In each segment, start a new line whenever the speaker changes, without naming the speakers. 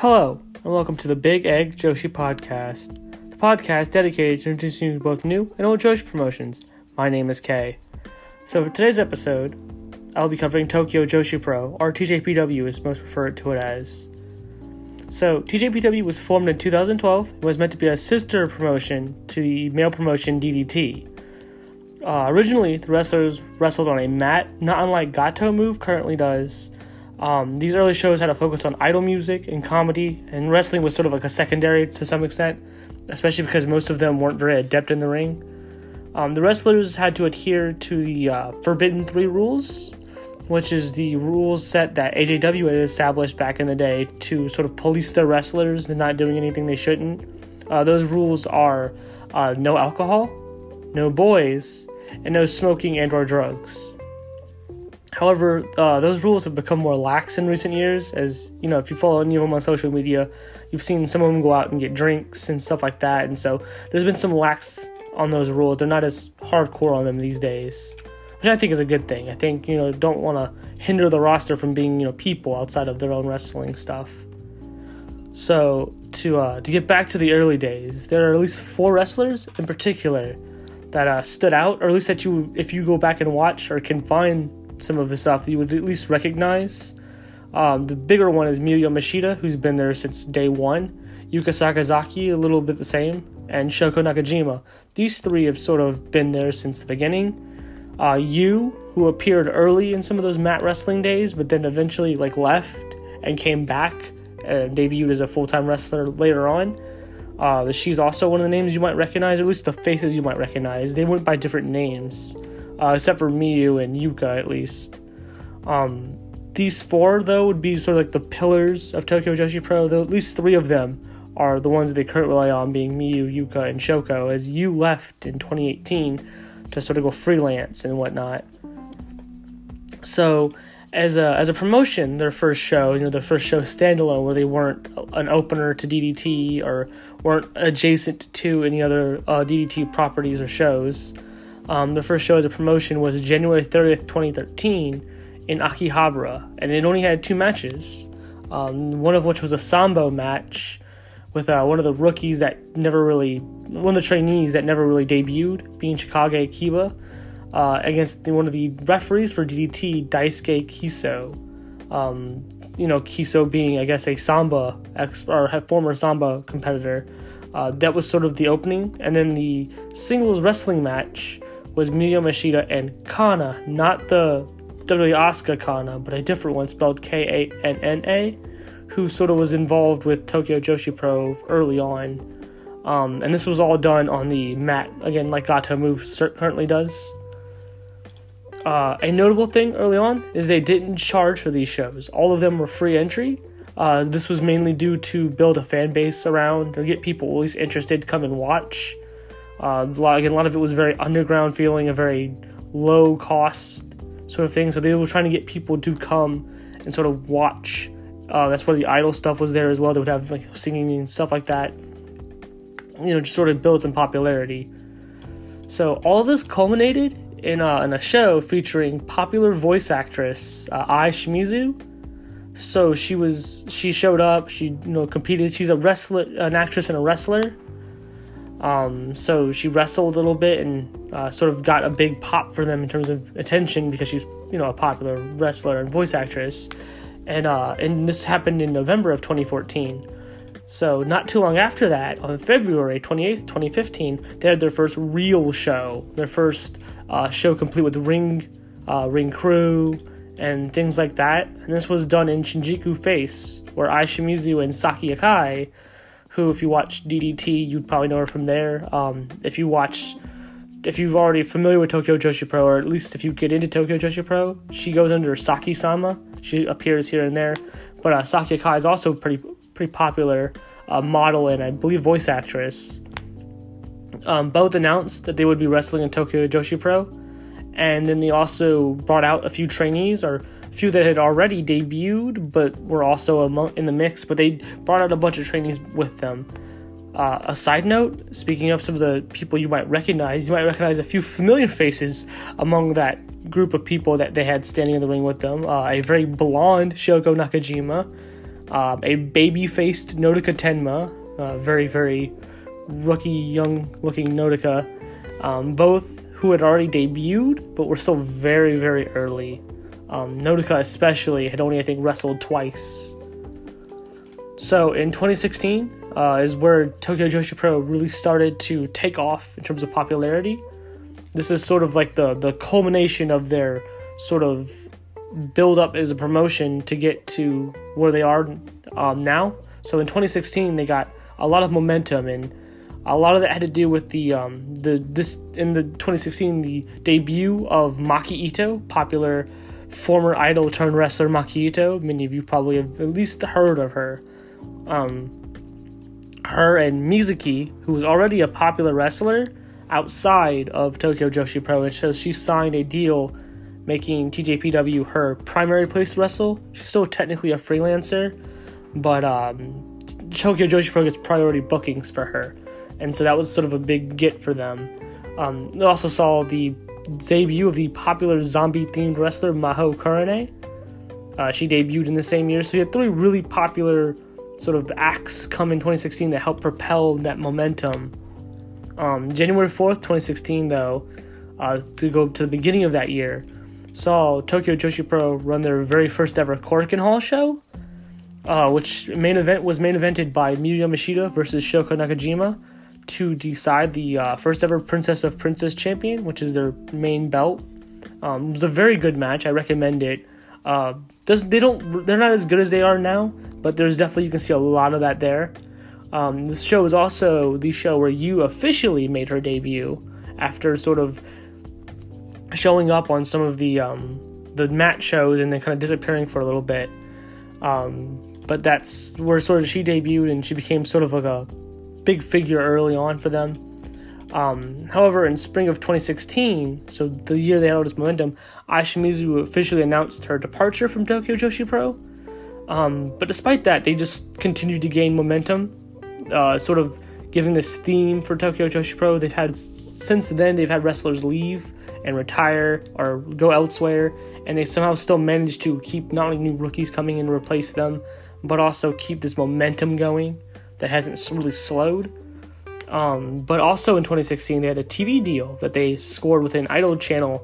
Hello, and welcome to the Big Egg Joshi podcast, the podcast dedicated to introducing you to both new and old Joshi promotions. My name is Kay. So, for today's episode, I'll be covering Tokyo Joshi Pro, or TJPW is most referred to it as. So, TJPW was formed in 2012 and was meant to be a sister promotion to the male promotion DDT. Uh, originally, the wrestlers wrestled on a mat, not unlike Gatoh Move currently does. Um, these early shows had a focus on idol music and comedy, and wrestling was sort of like a secondary to some extent, especially because most of them weren't very adept in the ring. Um, the wrestlers had to adhere to the uh, Forbidden Three rules, which is the rules set that AJW had established back in the day to sort of police their wrestlers and not doing anything they shouldn't. Uh, those rules are uh, no alcohol, no boys, and no smoking and/or drugs. However, uh, those rules have become more lax in recent years. As you know, if you follow any of them on social media, you've seen some of them go out and get drinks and stuff like that. And so there's been some lax on those rules. They're not as hardcore on them these days, which I think is a good thing. I think you know don't want to hinder the roster from being you know people outside of their own wrestling stuff. So to uh, to get back to the early days, there are at least four wrestlers in particular that uh, stood out, or at least that you, if you go back and watch or can find some of the stuff that you would at least recognize. Um, the bigger one is Miyu Yamashita, who's been there since day one. Yuka Sakazaki, a little bit the same, and Shoko Nakajima. These three have sort of been there since the beginning. Uh, Yu, who appeared early in some of those mat wrestling days, but then eventually like left and came back and debuted as a full-time wrestler later on. Uh, she's also one of the names you might recognize, or at least the faces you might recognize. They went by different names uh, except for Miyu and Yuka at least. Um, these four though would be sort of like the pillars of Tokyo Joshi Pro. Though at least three of them are the ones that they currently rely on, being Miyu, Yuka, and Shoko. As Yu left in 2018 to sort of go freelance and whatnot. So as a as a promotion, their first show, you know, their first show standalone, where they weren't an opener to DDT or weren't adjacent to any other uh, DDT properties or shows. Um, the first show as a promotion was January 30th, 2013, in Akihabara, and it only had two matches. Um, one of which was a sambo match with uh, one of the rookies that never really, one of the trainees that never really debuted, being Chikage Akiba, uh, against one of the referees for DDT, Daisuke Kiso. Um, you know, Kiso being, I guess, a sambo ex- or former sambo competitor. Uh, that was sort of the opening, and then the singles wrestling match was Miyu Yamashita and Kana, not the WWE Asuka Kana, but a different one spelled K A N N A, who sort of was involved with Tokyo Joshi Pro early on. Um, and this was all done on the mat, again, like Gatoh Move currently does. Uh, a notable thing early on is they didn't charge for these shows. All of them were free entry. Uh, this was mainly due to build a fan base around or get people at least interested to come and watch. Uh, a lot of it was very underground feeling, a very low cost sort of thing. So they were trying to get people to come and sort of watch. Uh, that's where the idol stuff was there as well. They would have like singing and stuff like that. You know, just sort of build some popularity. So all this culminated in a, in a show featuring popular voice actress uh, Ai Shimizu. So she was she showed up. She you know competed. She's a wrestler, an actress and a wrestler. Um, so she wrestled a little bit and uh, sort of got a big pop for them in terms of attention because she's you know a popular wrestler and voice actress, and uh, and this happened in November of 2014. So not too long after that, on February 28th, 2015, they had their first real show, their first uh, show complete with ring, uh, ring crew, and things like that. And this was done in Shinjuku Face, where Ai Shimizu and Saki Akai who, if you watch DDT, you'd probably know her from there. Um, if you watch, if you're already familiar with Tokyo Joshi Pro, or at least if you get into Tokyo Joshi Pro, she goes under Saki Sama. She appears here and there, but uh, Saki Akai is also pretty pretty popular uh, model and I believe voice actress. Um, both announced that they would be wrestling in Tokyo Joshi Pro, and then they also brought out a few trainees or few that had already debuted but were also among, in the mix, but they brought out a bunch of trainees with them. Uh, a side note, speaking of some of the people you might recognize, you might recognize a few familiar faces among that group of people that they had standing in the ring with them. Uh, a very blonde Shoko Nakajima, um, a baby faced Nodoka Tenma, uh, very, very rookie, young looking Nodoka, um, both who had already debuted but were still very, very early. Um, Nodoka, especially, had only, I think, wrestled twice. So in 2016 uh, is where Tokyo Joshi Pro really started to take off in terms of popularity. This is sort of like the, the culmination of their sort of build up as a promotion to get to where they are um, now. So in 2016, they got a lot of momentum, and a lot of that had to do with the um, the this in the 2016 the debut of Maki Ito, popular former idol turned wrestler Maki Ito. Many of you probably have at least heard of her. Um, her and Mizuki, who was already a popular wrestler outside of Tokyo Joshi Pro, and so she signed a deal making TJPW her primary place to wrestle. She's still technically a freelancer, but um, Tokyo Joshi Pro gets priority bookings for her, and so that was sort of a big get for them. Um, they also saw the debut of the popular zombie-themed wrestler Maho Kurone. Uh, she debuted in the same year, so we had three really popular sort of acts come in 2016 that helped propel that momentum. Um, January 4th, 2016, though, uh, to go to the beginning of that year, saw Tokyo Joshi Pro run their very first ever Korakuen Hall show, uh, which main event was main evented by Miyu Yamashita versus Shoko Nakajima to decide the uh, first ever Princess of Princess champion, which is their main belt. Um, it was a very good match. I recommend it. Uh, they don't they're not as good as they are now, but there's definitely Yu can see a lot of that there. Um, this show is also the show where you officially made her debut after sort of showing up on some of the um, the match shows and then kind of disappearing for a little bit. Um, but that's where sort of she debuted and she became sort of like a big figure early on for them. Um, however, in spring of 2016, so the year they had all this momentum, Ai Shimizu officially announced her departure from Tokyo Joshi Pro. Um, but despite that, they just continued to gain momentum, uh, sort of giving this theme for Tokyo Joshi Pro. They've had since then they've had wrestlers leave and retire or go elsewhere, and they somehow still managed to keep not only new rookies coming in to replace them, but also keep this momentum going that hasn't really slowed. Um, but also in 2016, they had a TV deal that they scored with an Idol channel,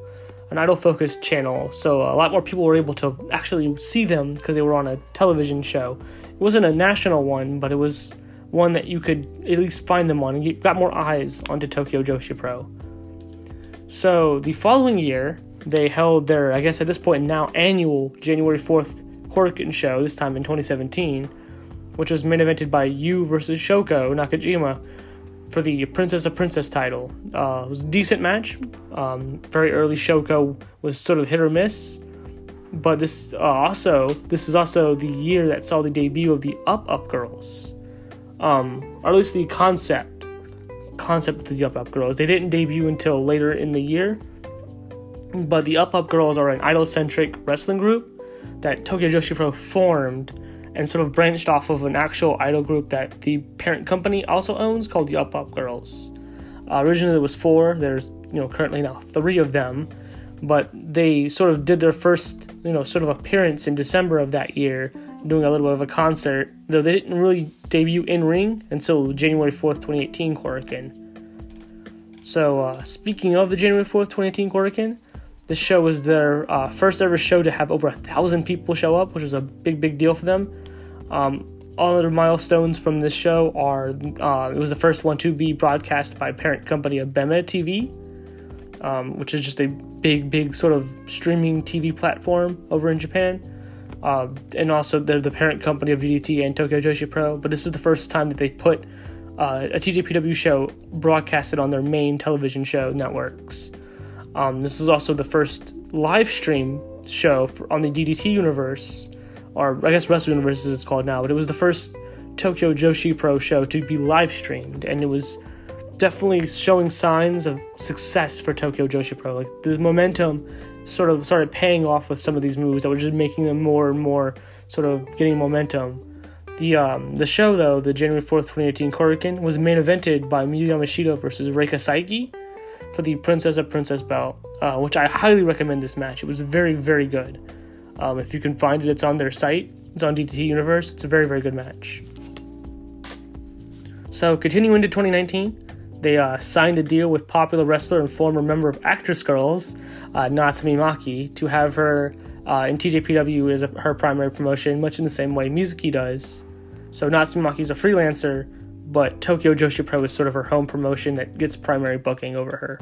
an Idol focused channel. So a lot more people were able to actually see them because they were on a television show. It wasn't a national one, but it was one that you could at least find them on and get, got more eyes onto Tokyo Joshi Pro. So the following year, they held their, I guess at this point now, annual January 4th Korakuen show, this time in 2017, which was main evented by Yu versus Shoko Nakajima for the Princess of Princess title. Uh, it was a decent match. Um, very early Shoko was sort of hit or miss, but this uh, also this is also the year that saw the debut of the Up Up Girls, um, or at least the concept concept of the Up Up Girls. They didn't debut until later in the year, but the Up Up Girls are an idol centric wrestling group that Tokyo Joshi Pro formed and sort of branched off of an actual idol group that the parent company also owns called the Up Up Girls. Uh, originally there was four. There's you know currently now three of them, but they sort of did their first you know sort of appearance in December of that year, doing a little bit of a concert. Though they didn't really debut in ring until January fourth, 2018 Korakuen. So uh, speaking of the January fourth, 2018 Korakuen, this show was their uh, first ever show to have over a thousand people show up, which was a big, big deal for them. Um, all other milestones from this show are uh, it was the first one to be broadcast by parent company Abema TV, um, which is just a big, big sort of streaming TV platform over in Japan. Uh, and also, they're the parent company of DDT and Tokyo Joshi Pro. But this was the first time that they put uh, a TJPW show broadcasted on their main television show networks. Um, this is also the first live stream show for, on the DDT universe, or I guess Wrestle Universe as it's called now, but it was the first Tokyo Joshi Pro show to be live streamed, and it was definitely showing signs of success for Tokyo Joshi Pro. Like the momentum sort of started paying off with some of these moves that were just making them more and more sort of getting momentum. The um, the show though, the January fourth, twenty eighteen Korakuen, was main evented by Miyu Yamashita versus Reika Saiki for the Princess of Princess belt, uh, which I highly recommend this match. It was very, very good. Um, if you can find it, it's on their site. It's on DDT Universe. It's a very, very good match. So, continuing into 2019, they uh, signed a deal with popular wrestler and former member of Actress Girls, uh, Natsumi Maki, to have her uh, in TJPW as a, her primary promotion, much in the same way Mizuki does. So, Natsumi Maki is a freelancer, but Tokyo Joshi Pro is sort of her home promotion that gets primary booking over her.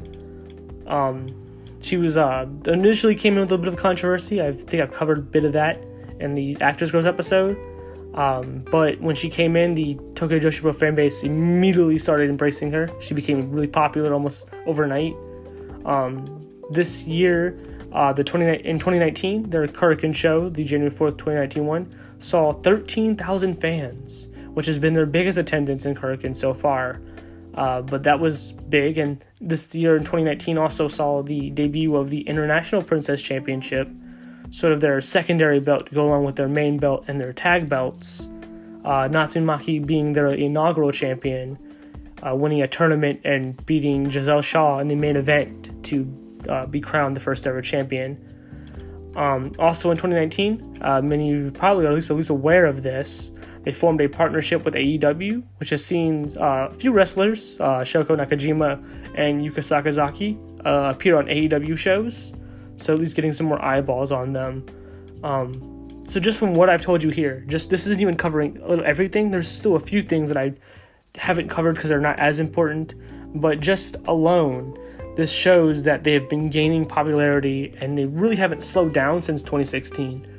Um, she was uh, initially came in with a little bit of controversy. I think I've covered a bit of that in the Actress Girls episode. Um, but when she came in, the Tokyo Joshi Pro fan base immediately started embracing her. She became really popular almost overnight. Um, this year, uh, the 20, in 2019, their Korakuen show, the January 4th, 2019 one, saw 13,000 fans, which has been their biggest attendance in Korakuen so far. Uh, but that was big, and this year in 2019 also saw the debut of the International Princess Championship, sort of their secondary belt to go along with their main belt and their tag belts. Uh, Natsumaki being their inaugural champion, uh, winning a tournament and beating Giselle Shaw in the main event to uh, be crowned the first ever champion. Um, also in 2019, uh, many of you probably are at least, at least aware of this. They formed a partnership with AEW, which has seen uh, a few wrestlers, uh, Shoko Nakajima and Yuka Sakazaki, uh, appear on AEW shows. So at least getting some more eyeballs on them. Um, so just from what I've told you here, just this isn't even covering everything. There's still a few things that I haven't covered because they're not as important. But just alone, this shows that they have been gaining popularity and they really haven't slowed down since 2016.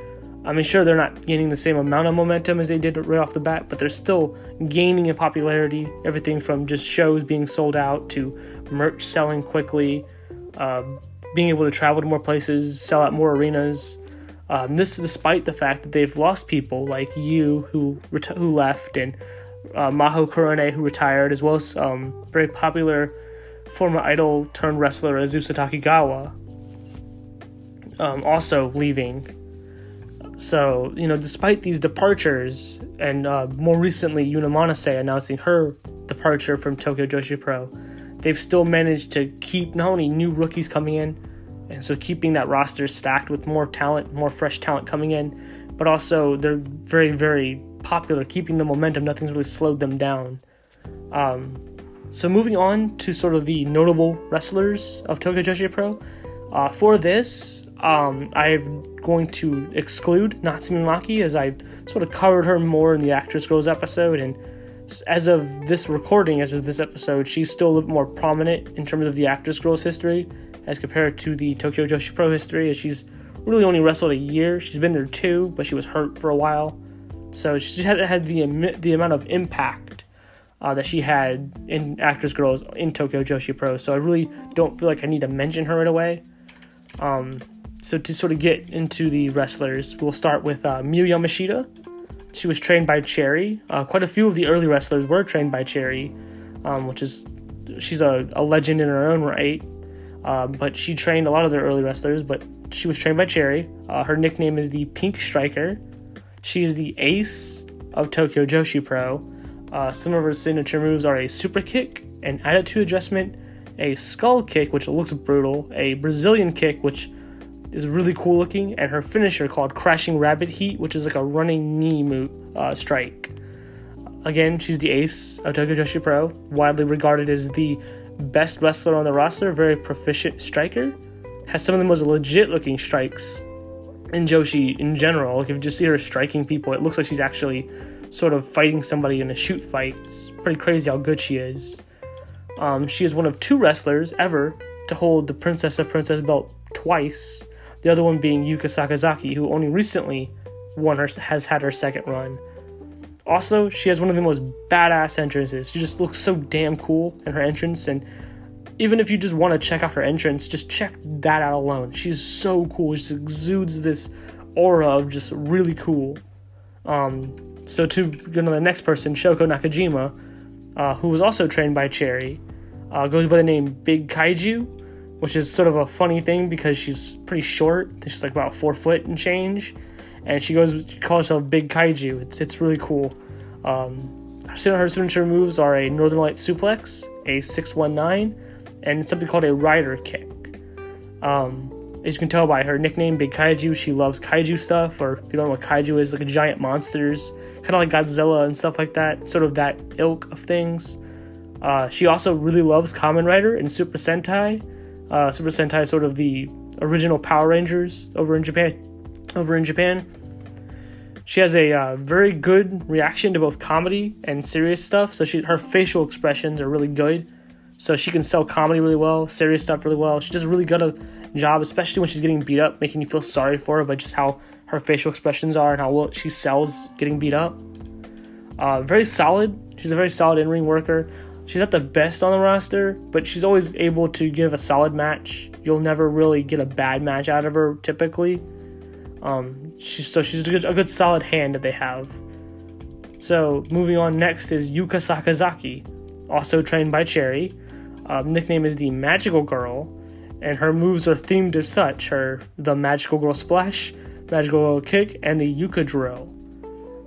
I mean, sure, they're not gaining the same amount of momentum as they did right off the bat, but they're still gaining in popularity. Everything from just shows being sold out to merch selling quickly, uh, being able to travel to more places, sell out more arenas. Um, this despite the fact that they've lost people like Yu who who left and uh, Maho Kurone who retired, as well as um, very popular former idol turned wrestler Azusa Takigawa um, also leaving so, you know, despite these departures, and uh, more recently, Yuna Manase announcing her departure from Tokyo Joshi Pro, they've still managed to keep not only new rookies coming in, and so keeping that roster stacked with more talent, more fresh talent coming in, but also they're very, very popular, keeping the momentum. Nothing's really slowed them down. Um, so, moving on to sort of the notable wrestlers of Tokyo Joshi Pro, uh, for this, um, I'm going to exclude Natsumi Maki as I sort of covered her more in the Actress Girls episode, and as of this recording, as of this episode, she's still a little more prominent in terms of the Actress Girls history as compared to the Tokyo Joshi Pro history, as she's really only wrestled a year. She's been there two, but she was hurt for a while, so she had had the the amount of impact uh, that she had in Actress Girls in Tokyo Joshi Pro. So I really don't feel like I need to mention her right away. Um, so to sort of get into the wrestlers, we'll start with uh, Miyu Yamashita. She was trained by Cherry. Uh, quite a few of the early wrestlers were trained by Cherry, um, which is she's a, a, legend in her own right. Uh, but she trained a lot of the early wrestlers, but she was trained by Cherry. Uh, her nickname is the Pink Striker. She is the ace of Tokyo Joshi Pro. Uh, some of her signature moves are a super kick, an attitude adjustment, a skull kick, which looks brutal, a Brazilian kick, which is really cool looking, and her finisher called Crashing Rabbit Heat, which is like a running knee move, uh, strike. Again, she's the ace of Tokyo Joshi Pro, widely regarded as the best wrestler on the roster, very proficient striker. Has some of the most legit looking strikes in Joshi in general. Like if you just see her striking people, it looks like she's actually sort of fighting somebody in a shoot fight. It's pretty crazy how good she is. Um, she is one of two wrestlers ever to hold the Princess of Princess belt twice the other one being Yuka Sakazaki, who only recently won her has had her second run. Also, she has one of the most badass entrances. She just looks so damn cool in her entrance, and even if you just want to check out her entrance, just check that out alone. She's so cool. She exudes this aura of just really cool. Um, so to go to the next person, Shoko Nakajima, uh, who was also trained by Cherry, uh, goes by the name Big Kaiju which is sort of a funny thing because she's pretty short. She's like about four foot and change, and she goes she calls herself Big Kaiju. It's it's really cool. Um, her signature moves are a Northern Light suplex, a 619, and something called a rider kick. Um, as you can tell by her nickname, Big Kaiju, she loves kaiju stuff, or if you don't know what kaiju is, like giant monsters, kind of like Godzilla and stuff like that, sort of that ilk of things. Uh, she also really loves Kamen Rider and Super Sentai. Uh, Super Sentai sort of the original Power Rangers over in Japan. Over in Japan, she has a uh, very good reaction to both comedy and serious stuff. So she her facial expressions are really good. So she can sell comedy really well, serious stuff really well. She does a really good job, especially when she's getting beat up, making you feel sorry for her by just how her facial expressions are and how well she sells getting beat up. Uh, very solid. She's a very solid in ring worker. She's not the best on the roster, but she's always able to give a solid match. You'll never really get a bad match out of her typically. Um, she's so she's a good, a good solid hand that they have. So moving on next is Yuka Sakazaki, also trained by Cherry. Um, nickname is the Magical Girl, and her moves are themed as such: her the Magical Girl Splash, Magical Girl Kick, and the Yuka Drill.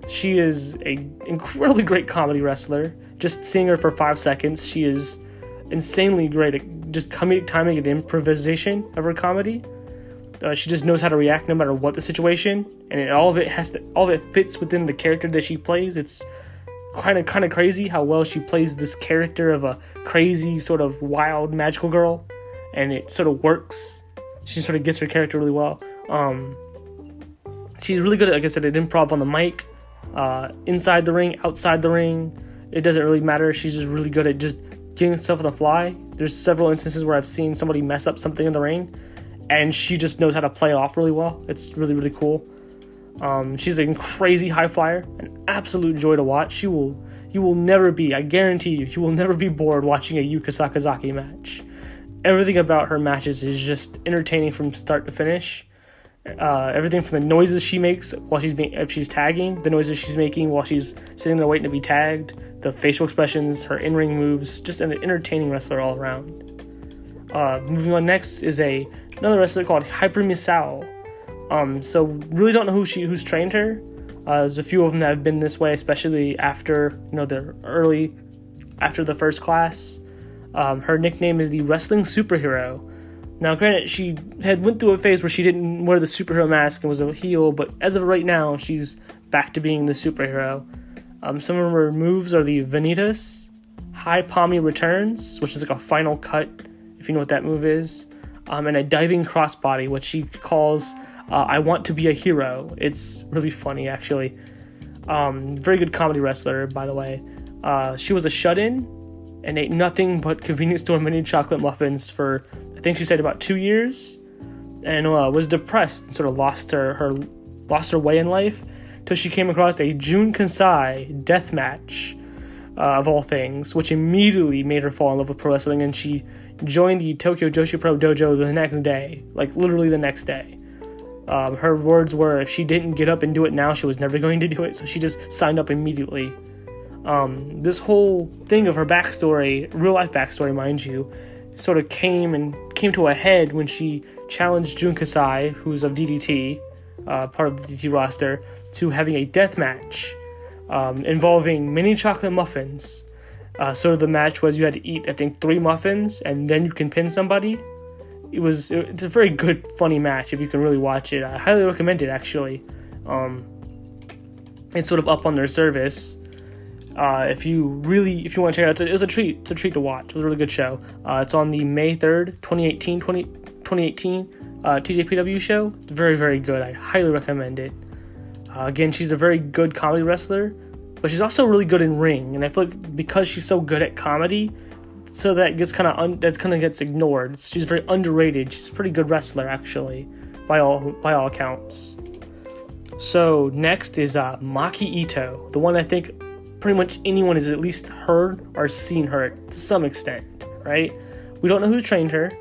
She is a incredibly great comedy wrestler. Just seeing her for five seconds, she is insanely great at just comedic timing and improvisation of her comedy. Uh, she just knows how to react no matter what the situation, and it, all of it has to, all of it fits within the character that she plays. It's kind of kind of crazy how well she plays this character of a crazy sort of wild magical girl, and it sort of works. She sort of gets her character really well. Um, she's really good at, like I said, at improv on the mic, uh, inside the ring, outside the ring. It doesn't really matter. She's just really good at just getting stuff on the fly. There's several instances where I've seen somebody mess up something in the ring, and she just knows how to play it off really well. It's really really cool. Um, she's a crazy high flyer, an absolute joy to watch. She will, you will never be, I guarantee you, you will never be bored watching a Yuka Sakazaki match. Everything about her matches is just entertaining from start to finish. Uh, everything from the noises she makes while she's being, if she's tagging, the noises she's making while she's sitting there waiting to be tagged, the facial expressions, her in-ring moves, just an entertaining wrestler all around. Uh, moving on next is a another wrestler called Hyper Misao. Um, so really don't know who she who's trained her. Uh, there's a few of them that have been this way, especially after you know the early after the first class. Um, her nickname is the wrestling superhero. Now, granted, she had went through a phase where she didn't wear the superhero mask and was a heel, but as of right now, she's back to being the superhero. Um, some of her moves are the Vanitas, High Palmy Returns, which is like a final cut, if you know what that move is, um, and a diving crossbody, which she calls uh, I Want to Be a Hero. It's really funny, actually. Um, very good comedy wrestler, by the way. Uh, she was a shut in and ate nothing but convenience store mini chocolate muffins for, I think she said, about two years, and uh, was depressed and sort of lost her, her lost her way in life till she came across a Jun Kasai death match. Uh, of all things, which immediately made her fall in love with pro wrestling, and she joined the Tokyo Joshi Pro Dojo the next day, like literally the next day. Um, her words were if she didn't get up and do it now, she was never going to do it, so she just signed up immediately. Um, this whole thing of her backstory, real life backstory, mind you, sort of came and came to a head when she challenged Jun Kasai, who's of DDT, uh, part of the DDT roster, to having a death match um, involving mini chocolate muffins. Uh, so the match was you had to eat, I think, three muffins, and then you can pin somebody. It was it's a very good funny match if you can really watch it. I highly recommend it actually. Um, it's sort of up on their service uh, if you really if you want to check it out it was a treat it's a treat to watch it was a really good show uh, it's on the may 3rd 2018 20, 2018 uh, tjpw show it's very very good i highly recommend it uh, again she's a very good comedy wrestler but she's also really good in ring and i feel like because she's so good at comedy so that gets kind of un- that kind of gets ignored. She's very underrated. She's a pretty good wrestler, actually, by all by all accounts. So next is uh, Maki Ito, the one I think pretty much anyone has at least heard or seen her to some extent, right? We don't know who trained her,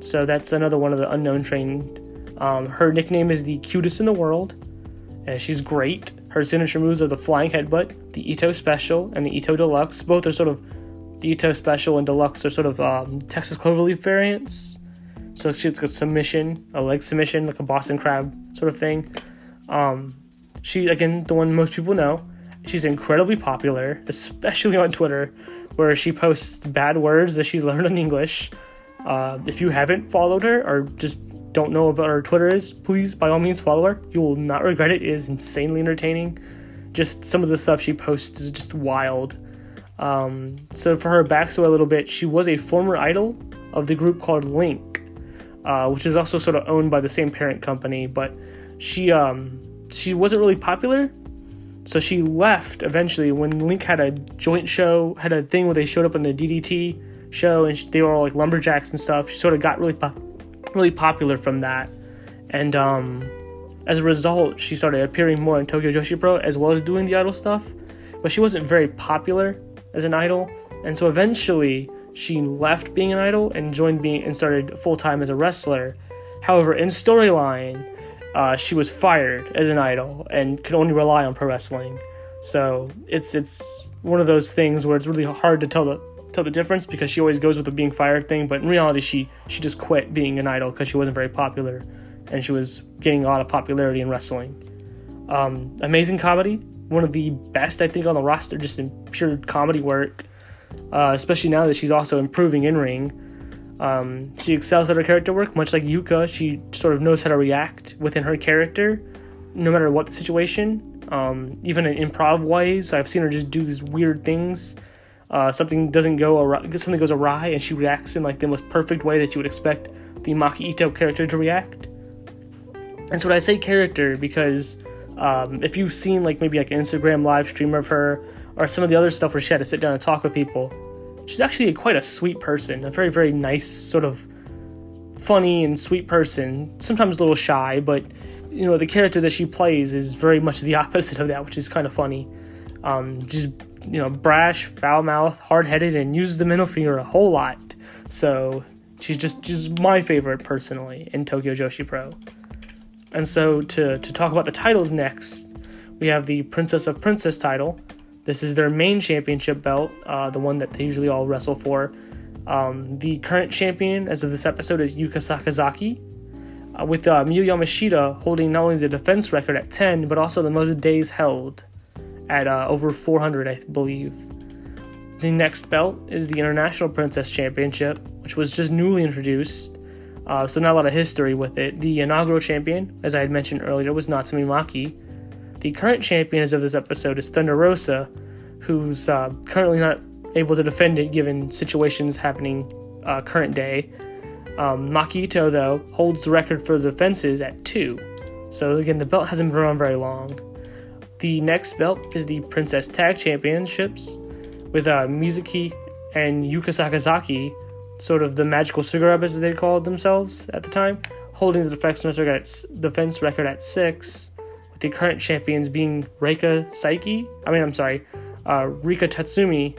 so that's another one of the unknown trained. Um, her nickname is the cutest in the world, and she's great. Her signature moves are the flying headbutt, the Ito special, and the Ito deluxe. Both are sort of the Ito Special and Deluxe are sort of um, Texas Cloverleaf variants. So it's like a submission, a leg submission, like a Boston Crab sort of thing. Um, she, again, the one most people know. She's incredibly popular, especially on Twitter, where she posts bad words that she's learned in English. Uh, if you haven't followed her or just don't know about her Twitter is, please by all means follow her. You will not regret it. It is insanely entertaining. Just some of the stuff she posts is just wild. Um, so for her backstory a little bit, she was a former idol of the group called Link, uh, which is also sort of owned by the same parent company. But she um, she wasn't really popular, so she left eventually when Link had a joint show, had a thing where they showed up in the DDT show and they were all like lumberjacks and stuff. She sort of got really po- really popular from that, and um, as a result, she started appearing more in Tokyo Joshi Pro as well as doing the idol stuff. But she wasn't very popular as an idol, and so eventually she left being an idol and joined being and started full time as a wrestler. However, in storyline, uh, she was fired as an idol and could only rely on pro wrestling. So it's it's one of those things where it's really hard to tell the tell the difference because she always goes with the being fired thing, but in reality, she she just quit being an idol because she wasn't very popular, and she was getting a lot of popularity in wrestling. Um, amazing comedy, one of the best I think on the roster, just in pure comedy work. Uh, especially now that she's also improving in ring. Um, she excels at her character work, much like Yuka. She sort of knows how to react within her character, no matter what the situation. Um, even in improv ways, I've seen her just do these weird things. Uh, something doesn't go awry, something goes awry, and she reacts in like the most perfect way that you would expect the Maki Ito character to react. And so, when I say character, because um, if you've seen like maybe like an Instagram live stream of her or some of the other stuff where she had to sit down and talk with people, she's actually quite a sweet person, a very very nice sort of funny and sweet person. Sometimes a little shy, but you know the character that she plays is very much the opposite of that, which is kind of funny. Um, just you know, brash, foul mouth, hard headed, and uses the middle finger a whole lot. So she's just she's my favorite personally in Tokyo Joshi Pro. And so to to talk about the titles next, we have the Princess of Princess title. This is their main championship belt, uh, the one that they usually all wrestle for. Um, the current champion as of this episode is Yuka Sakazaki, uh, with uh, Miyu Yamashita holding not only the defense record at 10, but also the most days held at uh, over 400, I believe. The next belt is the International Princess Championship, which was just newly introduced, uh, so not a lot of history with it. The inaugural champion, as I had mentioned earlier, was Natsumi Maki. The current champion as of this episode is Thunder Rosa, who's uh, currently not able to defend it given situations happening uh, current day. Um, Maki Ito, though, holds the record for the defenses at two. So again, the belt hasn't been around very long. The next belt is the Princess Tag Championships, with uh, Mizuki and Yuka Sakazaki, sort of the magical cigarette as they called themselves at the time, holding the defense record at, six, the current champions being Reika Saiki. I mean, I'm sorry, uh, Rika Tatsumi,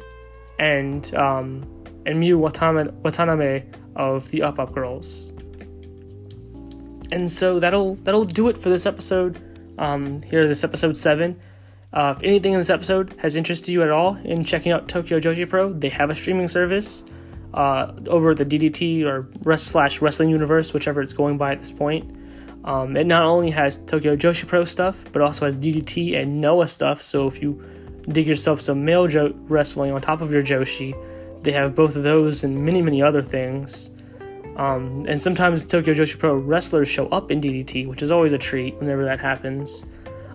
and um, and Miyu Watanabe, of the Up Up Girls. And so that'll that'll do it for this episode. Um, here, this episode seven. Uh, if anything in this episode has interested you at all in checking out Tokyo Joshi Pro, they have a streaming service uh, over the DDT or rest slash Wrestling Universe, whichever it's going by at this point. Um, it not only has Tokyo Joshi Pro stuff, but also has DDT and Noah stuff. So if you dig yourself some male jo- wrestling on top of your Joshi, they have both of those and many, many other things. Um, and sometimes Tokyo Joshi Pro wrestlers show up in DDT, which is always a treat whenever that happens.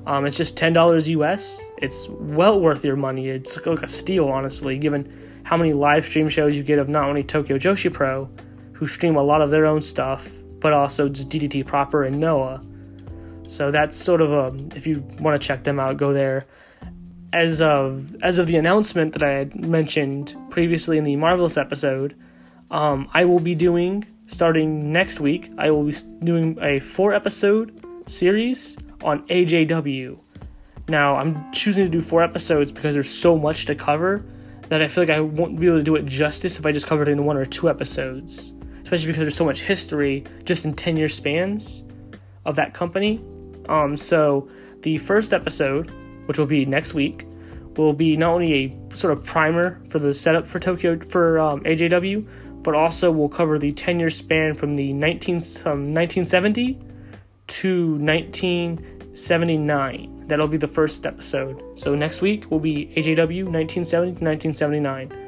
Um, it's just ten dollars US. It's well worth your money. It's like a steal, honestly, given how many live stream shows you get of not only Tokyo Joshi Pro, who stream a lot of their own stuff, but also just DDT proper and Noah. So that's sort of a if you want to check them out, go there. As of as of the announcement that I had mentioned previously in the Marvelous episode, um, I will be doing starting next week. I will be doing a four episode series on AJW. Now, I'm choosing to do four episodes because there's so much to cover that I feel like I won't be able to do it justice if I just covered it in one or two episodes. Especially because there's so much history just in 10 year spans of that company. Um, so, the first episode, which will be next week, will be not only a sort of primer for the setup for Tokyo for um, AJW, but also will cover the 10 year span from the 19, um, 1970 to 1979. That'll be the first episode. So next week will be AJW 1970 to 1979.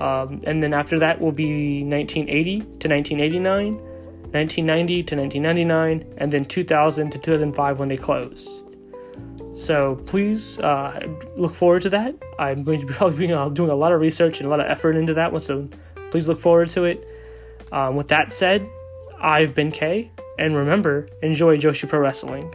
Um, and then after that will be 1980 to 1989. 1990 to 1999, and then 2000 to 2005 when they closed. So please uh, look forward to that. I'm going to be probably doing a lot of research and a lot of effort into that one, so please look forward to it. Um, with that said, I've been Kay, and remember, enjoy Joshi Pro Wrestling.